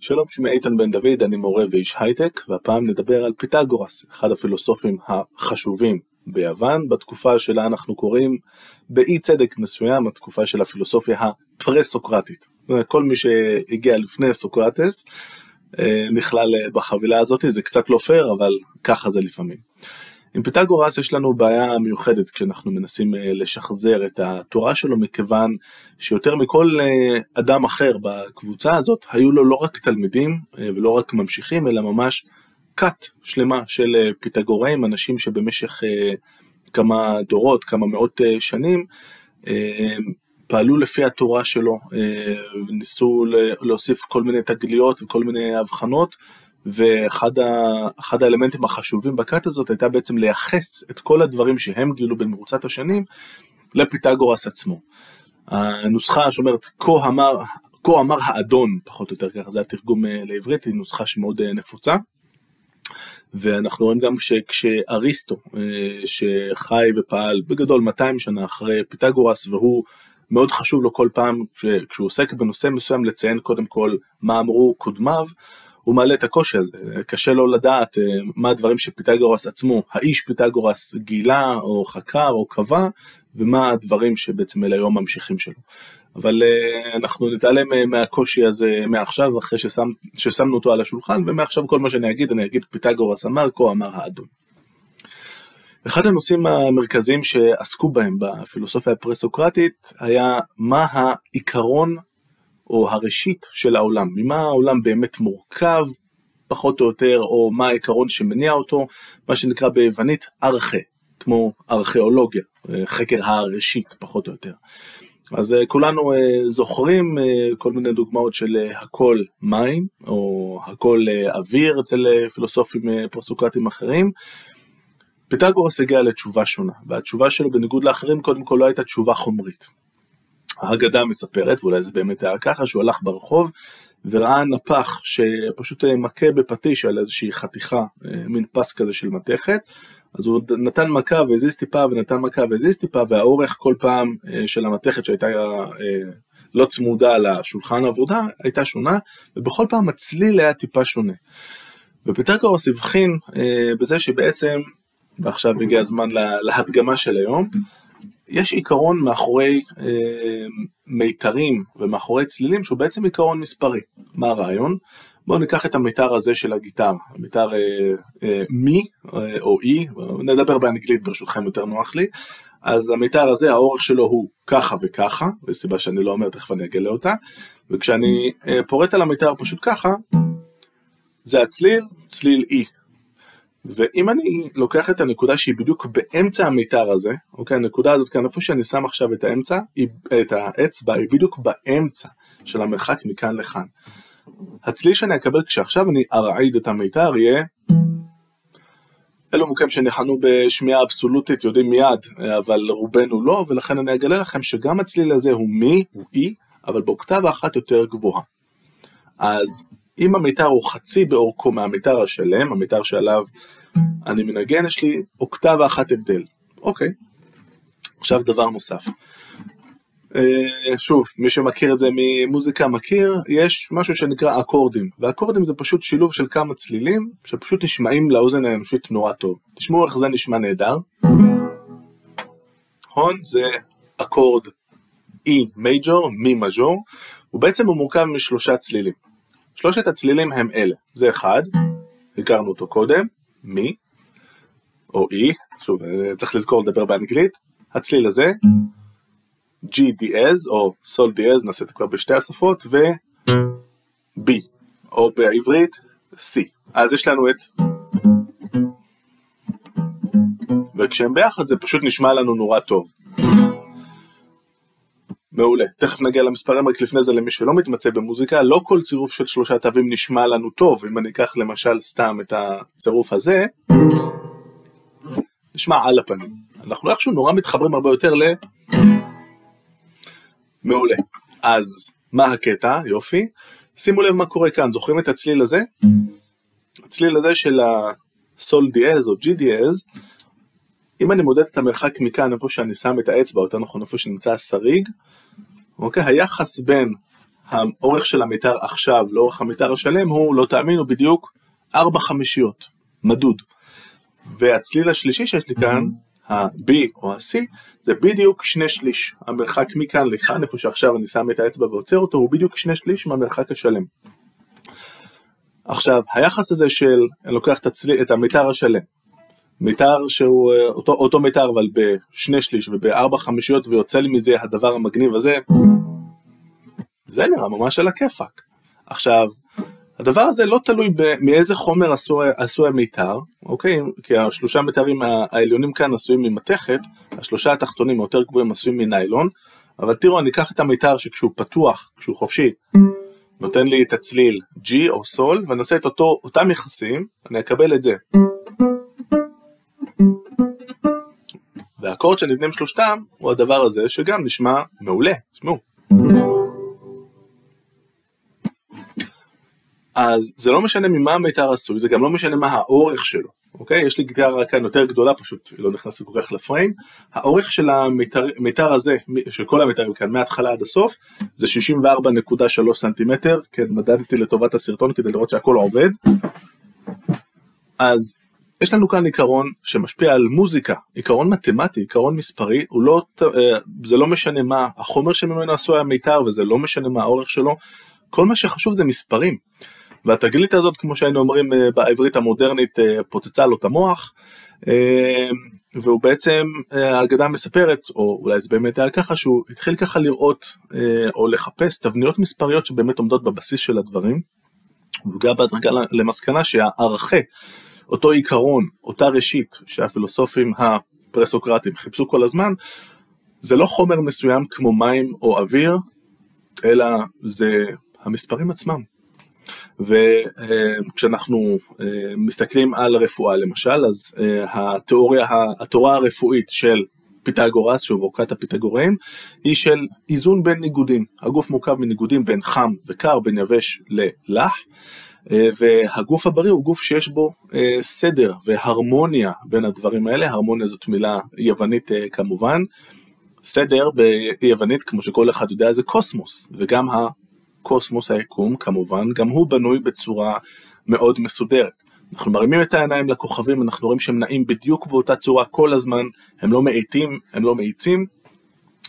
שלום, שמי איתן בן דוד, אני מורה ואיש הייטק, והפעם נדבר על פיתגורס, אחד הפילוסופים החשובים ביוון, בתקופה שלה אנחנו קוראים באי צדק מסוים, התקופה של הפילוסופיה הפרה-סוקרטית. כל מי שהגיע לפני סוקרטס אה, נכלל בחבילה הזאת, זה קצת לא פייר, אבל ככה זה לפעמים. עם פיתגורס יש לנו בעיה מיוחדת כשאנחנו מנסים אה, לשחזר את התורה שלו, מכיוון שיותר מכל אה, אדם אחר בקבוצה הזאת, היו לו לא רק תלמידים אה, ולא רק ממשיכים, אלא ממש כת שלמה של פיתגוראים, אנשים שבמשך כמה דורות, כמה מאות שנים, פעלו לפי התורה שלו, ניסו להוסיף כל מיני תגליות וכל מיני הבחנות, ואחד ה, האלמנטים החשובים בכת הזאת הייתה בעצם לייחס את כל הדברים שהם גילו במרוצת השנים לפיתגורס עצמו. הנוסחה שאומרת כה אמר, כה אמר האדון, פחות או יותר ככה, זה התרגום אה, לעברית, היא נוסחה שמאוד אה, נפוצה. ואנחנו רואים גם שכשאריסטו, אה, שחי ופעל בגדול 200 שנה אחרי פיתגורס, והוא מאוד חשוב לו כל פעם, כשהוא עוסק בנושא מסוים, לציין קודם כל מה אמרו קודמיו, הוא מעלה את הקושי הזה, קשה לו לדעת אה, מה הדברים שפיתגורס עצמו, האיש פיתגורס גילה או חקר או קבע, ומה הדברים שבעצם אלה היום ממשיכים שלו. אבל uh, אנחנו נתעלם uh, מהקושי הזה מעכשיו, אחרי ששם, ששמנו אותו על השולחן, ומעכשיו כל מה שאני אגיד, אני אגיד פיתגורס אמר, כה אמר האדון. אחד הנושאים המרכזיים שעסקו בהם בפילוסופיה הפרה-סוקרטית היה מה העיקרון או הראשית של העולם, ממה העולם באמת מורכב, פחות או יותר, או מה העיקרון שמניע אותו, מה שנקרא ביוונית ארכא, כמו ארכיאולוגיה, חקר הראשית, פחות או יותר. אז אה, כולנו אה, זוכרים אה, כל מיני דוגמאות של הכל מים, או הכל אוויר אצל פילוסופים פרסוקרטים אחרים. פיתגורס הגיע לתשובה שונה, והתשובה שלו בניגוד לאחרים קודם כל לא הייתה תשובה חומרית. האגדה מספרת, ואולי זה באמת היה ככה, שהוא הלך ברחוב וראה נפח שפשוט אה, מכה בפטיש על איזושהי חתיכה, אה, מין פס כזה של מתכת, אז הוא נתן מכה והזיז טיפה ונתן מכה והזיז טיפה, והאורך כל פעם אה, של המתכת שהייתה לא צמודה לשולחן העבודה הייתה שונה, ובכל פעם הצליל היה טיפה שונה. ופיתגורוס הבחין בזה שבעצם, ועכשיו הגיע הזמן להדגמה של היום, יש עיקרון מאחורי אה, מיתרים ומאחורי צלילים שהוא בעצם עיקרון מספרי. מה הרעיון? בואו ניקח את המיתר הזה של הגיטר, המיתר אה, אה, מי אה, או אי, נדבר באנגלית ברשותכם יותר נוח לי. אז המיתר הזה האורך שלו הוא ככה וככה, ויש סיבה שאני לא אומר, תכף אני אגלה אותה, וכשאני אה, פורט על המיתר פשוט ככה, זה הצליל, צליל אי, ואם אני לוקח את הנקודה שהיא בדיוק באמצע המיתר הזה, אוקיי, הנקודה הזאת כאן, איפה שאני שם עכשיו את האמצע, את האצבע, היא בדיוק באמצע של המרחק מכאן לכאן. הצליל שאני אקבל כשעכשיו אני ארעיד את המיתר יהיה... אלו מוקים שניחנו בשמיעה אבסולוטית יודעים מיד, אבל רובנו לא, ולכן אני אגלה לכם שגם הצליל הזה הוא מי, הוא אי, אבל באוקטבה אחת יותר גבוהה. אז אם המיתר הוא חצי באורכו מהמיתר השלם, המיתר שעליו אני מנגן, יש לי אוקטבה אחת הבדל. אוקיי. עכשיו דבר נוסף. Uh, שוב, מי שמכיר את זה ממוזיקה מכיר, יש משהו שנקרא אקורדים, ואקורדים זה פשוט שילוב של כמה צלילים שפשוט נשמעים לאוזן האנושית נורא טוב. תשמעו איך זה נשמע נהדר. נכון? זה אקורד E מייג'ור, מי מז'ור, ובעצם הוא מורכב משלושה צלילים. שלושת הצלילים הם אלה, זה אחד, הכרנו אותו קודם, מי, או אי, שוב, צריך לזכור לדבר באנגלית, הצליל הזה, G דיאז, או סול דיאז, נעשה את זה כבר בשתי השפות, ו... B, או בעברית, C. אז יש לנו את... וכשהם ביחד זה פשוט נשמע לנו נורא טוב. מעולה. תכף נגיע למספרים, רק לפני זה למי שלא מתמצא במוזיקה, לא כל צירוף של שלושה תווים נשמע לנו טוב, אם אני אקח למשל סתם את הצירוף הזה, נשמע על הפנים. אנחנו איכשהו נורא מתחברים הרבה יותר ל... מעולה. אז מה הקטע? יופי. שימו לב מה קורה כאן, זוכרים את הצליל הזה? הצליל הזה של הסול דיאז או ג'י דיאז, אם אני מודד את המרחק מכאן, איפה שאני שם את האצבע, יותר נכון איפה שנמצא השריג, אוקיי? היחס בין האורך של המיתר עכשיו לאורך המיתר השלם הוא, לא תאמינו, בדיוק ארבע חמישיות, מדוד. והצליל השלישי שיש לי כאן, ה-B או ה-C, זה בדיוק שני שליש. המרחק מכאן לכאן, איפה שעכשיו אני שם את האצבע ועוצר אותו, הוא בדיוק שני שליש מהמרחק השלם. עכשיו, היחס הזה של, אני לוקח את, הצליל, את המיתר השלם, מיתר שהוא אה, אותו, אותו מיתר אבל בשני שליש ובארבע חמישיות ויוצא לי מזה הדבר המגניב הזה, זה נראה ממש על הכיפאק. עכשיו, הדבר הזה לא תלוי מאיזה חומר עשו, עשו המיתר, אוקיי? כי השלושה מיתרים העליונים כאן עשויים ממתכת, השלושה התחתונים היותר גבוהים עשויים מניילון, אבל תראו, אני אקח את המיתר שכשהוא פתוח, כשהוא חופשי, נותן לי את הצליל G או סול, ואני עושה את אותו, אותם יחסים, אני אקבל את זה. והאקורד שנבנים שלושתם הוא הדבר הזה שגם נשמע מעולה, תשמעו. אז זה לא משנה ממה המיתר עשוי, זה גם לא משנה מה האורך שלו, אוקיי? יש לי גיטרה כאן יותר גדולה, פשוט היא לא נכנסת כל כך לפריים. האורך של המיתר הזה, של כל המיתרים כאן, מההתחלה עד הסוף, זה 64.3 סנטימטר, כן, מדדתי לטובת הסרטון כדי לראות שהכל עובד. אז יש לנו כאן עיקרון שמשפיע על מוזיקה, עיקרון מתמטי, עיקרון מספרי, לא, אה, זה לא משנה מה החומר שממנו עשוי המיתר וזה לא משנה מה האורך שלו, כל מה שחשוב זה מספרים. והתגלית הזאת, כמו שהיינו אומרים אה, בעברית המודרנית, אה, פוצצה לו את המוח, והוא בעצם, האגדה מספרת, או אולי זה באמת היה ככה, שהוא התחיל ככה לראות או לחפש תבניות מספריות שבאמת עומדות בבסיס של הדברים, והוא בהדרגה למסקנה שהערכי אותו עיקרון, אותה ראשית שהפילוסופים הפרסוקרטים חיפשו כל הזמן, זה לא חומר מסוים כמו מים או אוויר, אלא זה המספרים עצמם. וכשאנחנו אה, מסתכלים על רפואה למשל, אז אה, התיאוריה, התורה הרפואית של פיתגורס, שהוא בוקת הפיתגוראים, היא של איזון בין ניגודים. הגוף מורכב מניגודים בין חם וקר, בין יבש ללח, והגוף הבריא הוא גוף שיש בו אה, סדר והרמוניה בין הדברים האלה, הרמוניה זאת מילה יוונית אה, כמובן, סדר ביוונית כמו שכל אחד יודע זה קוסמוס, וגם הקוסמוס היקום כמובן, גם הוא בנוי בצורה מאוד מסודרת. אנחנו מרימים את העיניים לכוכבים, אנחנו רואים שהם נעים בדיוק באותה צורה כל הזמן, הם לא מאיטים, הם לא מאיצים,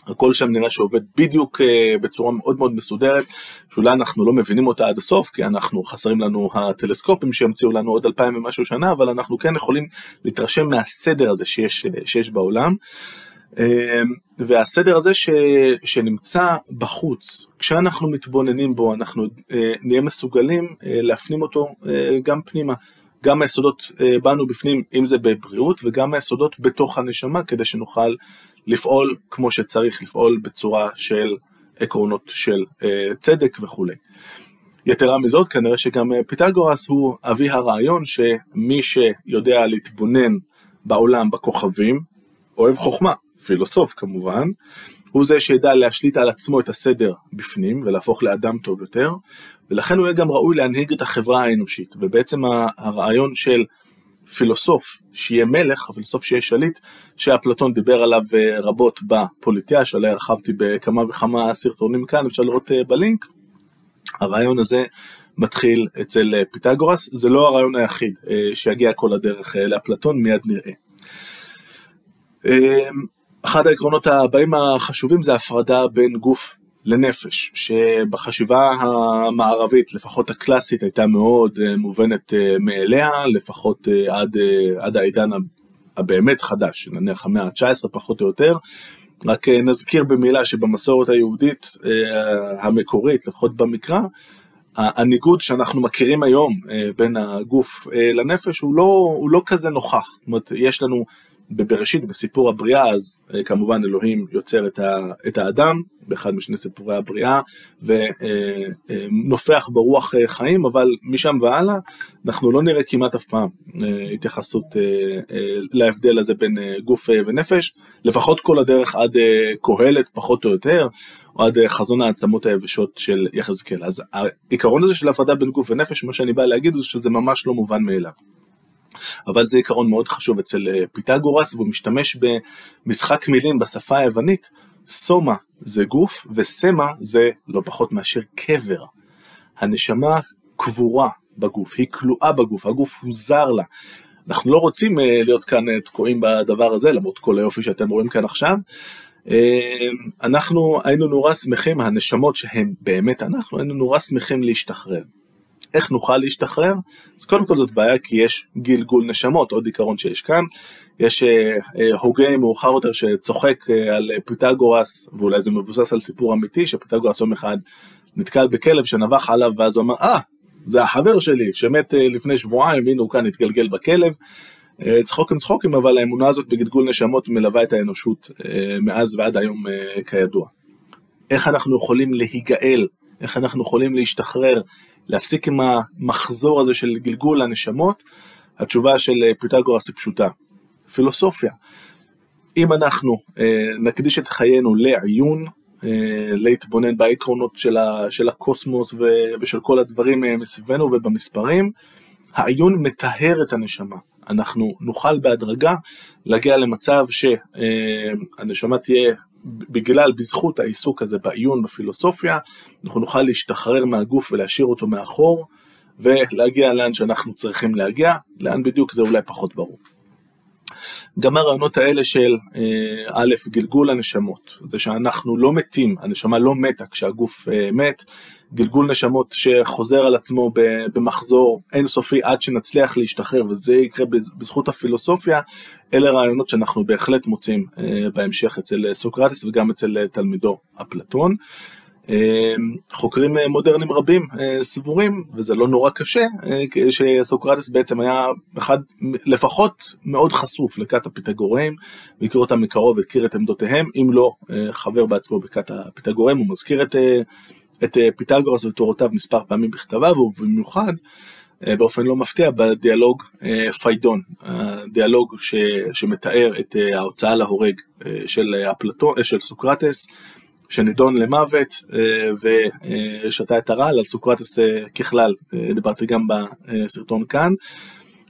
הכל שם נראה שעובד בדיוק אה, בצורה מאוד מאוד מסודרת, שאולי אנחנו לא מבינים אותה עד הסוף, כי אנחנו חסרים לנו הטלסקופים שהמציאו לנו עוד אלפיים ומשהו שנה, אבל אנחנו כן יכולים להתרשם מהסדר הזה שיש, אה, שיש בעולם. אה, והסדר הזה ש, שנמצא בחוץ, כשאנחנו מתבוננים בו, אנחנו נהיה מסוגלים להפנים אותו גם פנימה. גם היסודות בנו בפנים, אם זה בבריאות, וגם היסודות בתוך הנשמה, כדי שנוכל לפעול כמו שצריך, לפעול בצורה של עקרונות של אה, צדק וכולי. יתרה מזאת, כנראה שגם אה, פיתגורס הוא אבי הרעיון שמי שיודע להתבונן בעולם, בכוכבים, אוהב חוכמה, פילוסוף כמובן, הוא זה שידע להשליט על עצמו את הסדר בפנים ולהפוך לאדם טוב יותר, ולכן הוא יהיה גם ראוי להנהיג את החברה האנושית. ובעצם הרעיון של פילוסוף שיהיה מלך, הפילוסוף שיהיה שליט, שאפלטון דיבר עליו אה, רבות בפוליטיה, שעליה הרחבתי בכמה וכמה סרטונים כאן, אפשר לראות אה, בלינק. הרעיון הזה מתחיל אצל אה, פיתגורס, זה לא הרעיון היחיד שיגיע כל הדרך לאפלטון, מיד נראה. אחד העקרונות הבאים החשובים זה הפרדה בין גוף לנפש, שבחשיבה המערבית, לפחות הקלאסית, הייתה מאוד אה, מובנת אה, מאליה, לפחות אה, עד, עד העידן הבאמת חדש, נניח המאה ה-19 פחות או יותר. רק נזכיר במילה שבמסורת היהודית המקורית, לפחות במקרא, הניגוד שאנחנו מכירים היום בין הגוף לנפש הוא לא, הוא לא כזה נוכח. זאת אומרת, יש לנו בבראשית, בסיפור הבריאה, אז כמובן אלוהים יוצר את האדם, באחד משני סיפורי הבריאה, ונופח ברוח אה, חיים, אבל משם והלאה אנחנו לא נראה כמעט אף פעם אה, התייחסות אה, להבדל הזה בין גוף ונפש, לפחות כל הדרך עד קהלת פחות או יותר, או עד חזון העצמות היבשות של יחזקאל. אז העיקרון הזה של הפרדה בין גוף ונפש, מה שאני בא להגיד הוא שזה ממש לא מובן מאליו. אבל זה עיקרון מאוד חשוב אצל פיתגורס, והוא משתמש במשחק מילים בשפה היוונית, סומה זה גוף, וסמא זה לא פחות מאשר קבר. הנשמה קבורה בגוף, היא כלואה בגוף, הגוף הוא זר לה. אנחנו לא רוצים להיות כאן תקועים בדבר הזה, למרות כל היופי שאתם רואים כאן עכשיו. אנחנו היינו נורא שמחים, הנשמות שהן באמת אנחנו, היינו נורא שמחים להשתחרר. איך נוכל להשתחרר? אז קודם כל זאת בעיה כי יש גלגול נשמות, עוד עיקרון שיש כאן. יש אה, אה, הוגה מאוחר יותר שצוחק אה, על פיתגורס, ואולי זה מבוסס על סיפור אמיתי, שפיתגורס יום אחד נתקל בכלב שנבח עליו, ואז הוא אמר, אה, ah, זה החבר שלי שמת לפני שבועיים, והנה הוא כאן התגלגל בכלב. צחוקים צחוקים, אבל האמונה הזאת בגלגול נשמות מלווה את האנושות מאז ועד היום כידוע. איך אנחנו יכולים להיגאל, איך אנחנו יכולים להשתחרר להפסיק עם המחזור הזה של גלגול הנשמות? התשובה של פיתגורס היא פשוטה, פילוסופיה. אם אנחנו אה, נקדיש את חיינו לעיון, אה, להתבונן בעקרונות של, ה, של הקוסמוס ו, ושל כל הדברים אה, מסביבנו ובמספרים, העיון מטהר את הנשמה. אנחנו נוכל בהדרגה להגיע למצב שהנשמה תהיה בגלל, בזכות העיסוק הזה בעיון בפילוסופיה, אנחנו נוכל להשתחרר מהגוף ולהשאיר אותו מאחור, ולהגיע לאן שאנחנו צריכים להגיע, לאן בדיוק זה אולי פחות ברור. גם הרעיונות האלה של אה, א', גלגול הנשמות, זה שאנחנו לא מתים, הנשמה לא מתה כשהגוף אה, מת, גלגול נשמות שחוזר על עצמו במחזור אינסופי עד שנצליח להשתחרר, וזה יקרה בזכות הפילוסופיה, אלה רעיונות שאנחנו בהחלט מוצאים אה, בהמשך אצל סוקרטס וגם אצל תלמידו אפלטון. חוקרים מודרניים רבים סבורים, וזה לא נורא קשה, שסוקרטס בעצם היה אחד לפחות מאוד חשוף לכת הפיתגוראים, והכיר אותם מקרוב, הכיר את עמדותיהם, אם לא חבר בעצמו בכת הפיתגוראים, הוא מזכיר את את אה, פיתגורס ותורותיו מספר פעמים בכתביו, ובמיוחד, אה, באופן לא מפתיע, בדיאלוג אה, פיידון, הדיאלוג ש, שמתאר את ההוצאה להורג של, אפלטו, של סוקרטס, שנידון למוות ושתה את הרעל על סוקרטס ככלל, דיברתי גם בסרטון כאן.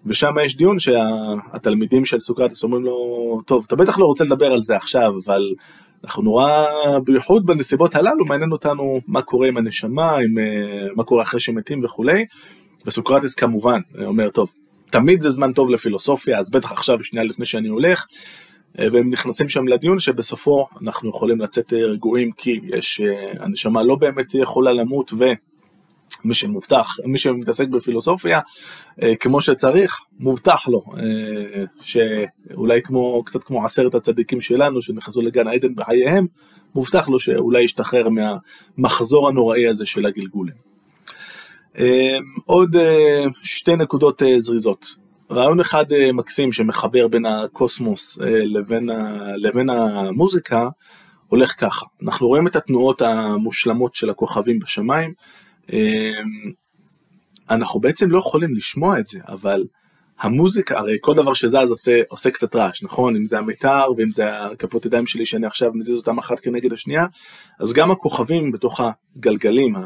ושם יש דיון שהתלמידים של סוקרטס אומרים לו, טוב, אתה בטח לא רוצה לדבר על זה עכשיו, אבל אנחנו נורא, בייחוד בנסיבות הללו, מעניין אותנו מה קורה עם הנשמה, עם, אה, מה קורה אחרי שמתים וכולי. וסוקרטס כמובן אומר, טוב, תמיד זה זמן טוב לפילוסופיה, אז בטח עכשיו, שנייה לפני שאני הולך, אה, והם נכנסים שם לדיון שבסופו אנחנו יכולים לצאת אה, רגועים כי יש, הנשמה לא באמת יכולה למות ו... מי שמובטח, מי שמתעסק בפילוסופיה אה, כמו שצריך, מובטח לו, אה, שאולי כמו, קצת כמו עשרת הצדיקים שלנו שנכנסו לגן עדן בחייהם, מובטח לו שאולי ישתחרר מהמחזור הנוראי הזה של הגלגולים. אה, עוד שתי נקודות זריזות. רעיון אחד מקסים שמחבר בין הקוסמוס לבין, לבין המוזיקה הולך ככה, אנחנו רואים את התנועות המושלמות של הכוכבים בשמיים, אמ, אנחנו בעצם לא יכולים לשמוע את זה, אבל המוזיקה, הרי כל דבר שזז עושה, עושה קצת רעש, נכון? אם זה המיתר ואם זה הכפות ידיים שלי שאני עכשיו מזיז אותם אחת כנגד השנייה, אז גם הכוכבים בתוך הגלגלים, אה,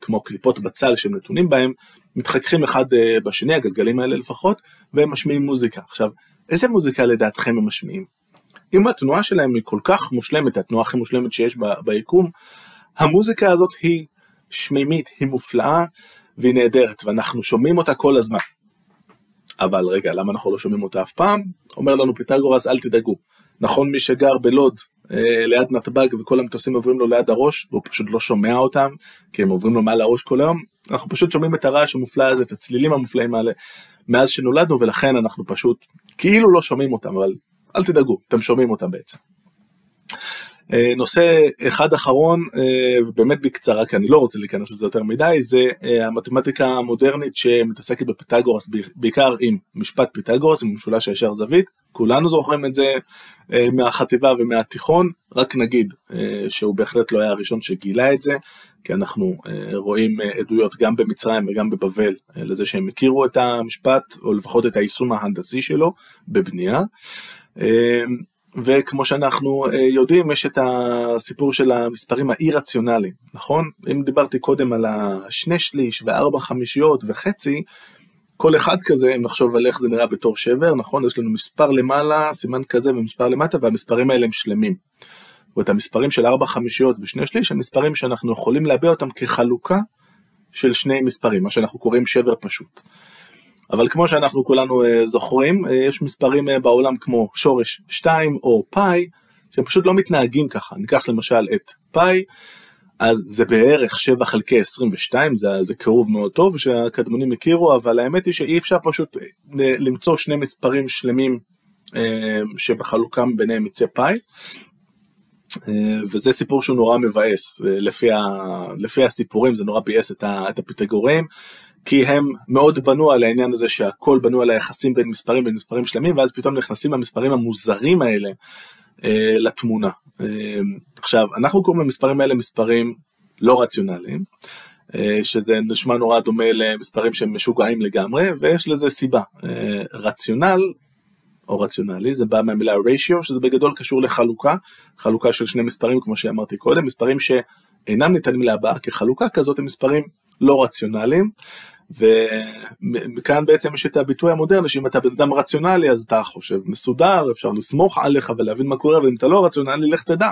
כמו קליפות בצל שהם נתונים בהם, מתחככים אחד אה, בשני, הגלגלים האלה לפחות, והם משמיעים מוזיקה. עכשיו, איזה מוזיקה לדעתכם הם משמיעים? אם התנועה שלהם היא כל כך מושלמת, התנועה הכי מושלמת שיש ביקום, המוזיקה הזאת היא שמימית, היא מופלאה והיא נהדרת, ואנחנו שומעים אותה כל הזמן. אבל רגע, למה אנחנו לא שומעים אותה אף פעם? אומר לנו פיתגורס, אל תדאגו. נכון מי שגר בלוד, אה, ליד נתב"ג, וכל המטוסים עוברים לו ליד הראש, והוא פשוט לא שומע אותם, כי הם עוברים לו מעל הראש כל היום, אנחנו פשוט שומעים את הרעש המופלא הזה, את הצלילים המופלאים האלה, מאז שנולדנו, ולכן אנחנו פשוט כאילו לא שומעים אותם, אבל אל תדאגו, אתם שומעים אותם בעצם. אה, נושא אחד אחרון, אה, באמת בקצרה, כי אני לא רוצה להיכנס לזה יותר מדי, זה אה, המתמטיקה המודרנית שמתעסקת בפיתגורס, בעיקר עם משפט פיתגורס, עם משולש הישר זווית, כולנו זוכרים את זה מהחטיבה ומהתיכון, רק נגיד שהוא בהחלט לא היה הראשון שגילה את זה, כי אנחנו רואים עדויות גם במצרים וגם בבבל לזה שהם הכירו את המשפט, או לפחות את היישום ההנדסי שלו בבנייה. וכמו שאנחנו אה, יודעים, יש את הסיפור של המספרים האי-רציונליים, נכון? אם דיברתי קודם על השני שליש וארבע חמישיות וחצי, כל אחד כזה, אם נחשוב על איך זה נראה בתור שבר, נכון? יש לנו מספר למעלה, סימן כזה ומספר למטה, והמספרים האלה הם שלמים. או את המספרים של 4 חמישיות ושני שליש, הם מספרים שאנחנו יכולים להביע אותם כחלוקה של שני מספרים, מה שאנחנו קוראים שבר פשוט. אבל כמו שאנחנו כולנו אה, זוכרים, אה, יש מספרים אה, בעולם כמו שורש 2 או פאי, שהם פשוט לא מתנהגים ככה. ניקח למשל את פאי, אז זה בערך 7 חלקי 22, זה, זה קירוב מאוד טוב שהקדמונים הכירו, אבל האמת היא שאי אפשר פשוט למצוא שני מספרים שלמים שבחלוקם ביניהם יצא פאי. וזה סיפור שהוא נורא מבאס, לפי, ה, לפי הסיפורים זה נורא ביאס את, ה, את הפיתגורים, כי הם מאוד בנו על העניין הזה שהכל בנו על היחסים בין מספרים בין מספרים שלמים ואז פתאום נכנסים המספרים המוזרים האלה אה, לתמונה. אה, עכשיו אנחנו קוראים למספרים האלה מספרים לא רציונליים, אה, שזה נשמע נורא דומה למספרים שהם משוגעים לגמרי ויש לזה סיבה. אה, רציונל או רציונלי זה בא מהמילה ratio שזה בגדול קשור לחלוקה, חלוקה של שני מספרים כמו שאמרתי קודם, מספרים שאינם ניתנים להבעה כחלוקה כזאת הם מספרים לא רציונליים. ומכאן בעצם יש את הביטוי המודרני שאם אתה בן אדם רציונלי אז אתה חושב מסודר, אפשר לסמוך עליך ולהבין מה קורה, ואם אתה לא רציונלי לך תדע.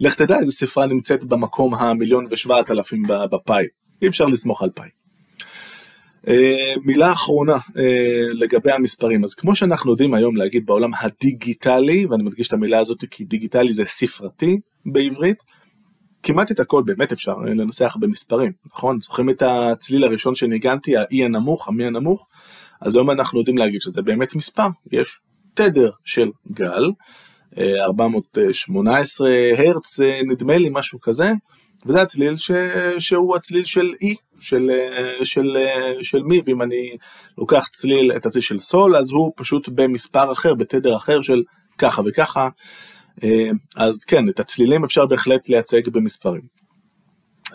לך תדע איזה ספרה נמצאת במקום המיליון ושבעת אלפים בפאי, אי אפשר לסמוך על פאי. Uh, מילה אחרונה uh, לגבי המספרים, אז כמו שאנחנו יודעים היום להגיד בעולם הדיגיטלי, ואני מדגיש את המילה הזאת כי דיגיטלי זה ספרתי בעברית, כמעט את הכל באמת אפשר לנסח במספרים, נכון? זוכרים את הצליל הראשון שניגנתי, האי הנמוך, המי הנמוך? אז היום אנחנו יודעים להגיד שזה באמת מספר, יש תדר של גל, 418 הרץ נדמה לי, משהו כזה, וזה הצליל ש... שהוא הצליל של אי, של, של, של מי, ואם אני לוקח צליל, את הצליל של סול, אז הוא פשוט במספר אחר, בתדר אחר של ככה וככה. אה, אז כן, את הצלילים אפשר בהחלט לייצג במספרים.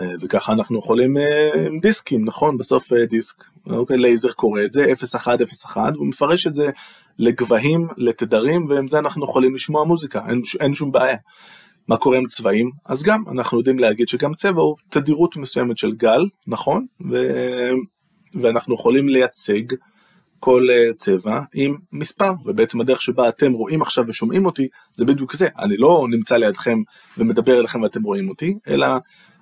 אה, וככה אנחנו יכולים אה, עם דיסקים, נכון? בסוף דיסק, אוקיי, לייזר קורא את זה, 0101, והוא מפרש את זה לגבהים, לתדרים, ועם זה אנחנו יכולים לשמוע מוזיקה, אין, אין שום בעיה. מה קורה עם צבעים? אז גם, אנחנו יודעים להגיד שגם צבע הוא תדירות מסוימת של גל, נכון? ו... ואנחנו יכולים לייצג כל אה, צבע עם מספר, ובעצם הדרך שבה אתם רואים עכשיו ושומעים אותי, זה בדיוק זה, אני לא נמצא לידכם ומדבר אליכם ואתם רואים אותי, אלא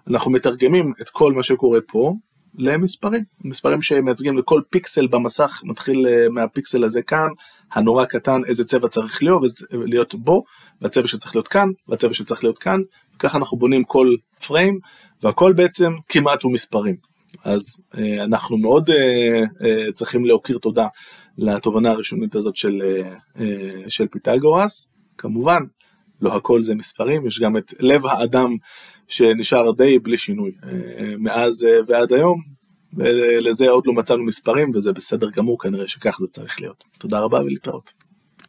אנחנו מתרגמים את כל מה שקורה פה למספרים, מספרים שמייצגים לכל פיקסל במסך, מתחיל אה, מהפיקסל הזה כאן, הנורא קטן, איזה צבע צריך להיות, להיות בו, והצבע שצריך להיות כאן, והצבע שצריך להיות כאן, וככה אנחנו בונים כל פריים, והכל בעצם כמעט הוא מספרים. אז אה, אנחנו מאוד אה, אה, צריכים להכיר תודה לתובנה הראשונית הזאת של, של פיתגורס. כמובן, לא הכל זה מספרים, יש גם את לב האדם שנשאר די בלי שינוי מאז ועד היום, ולזה עוד לא מצאנו מספרים, וזה בסדר גמור, כנראה שכך זה צריך להיות. תודה רבה ולהתראות.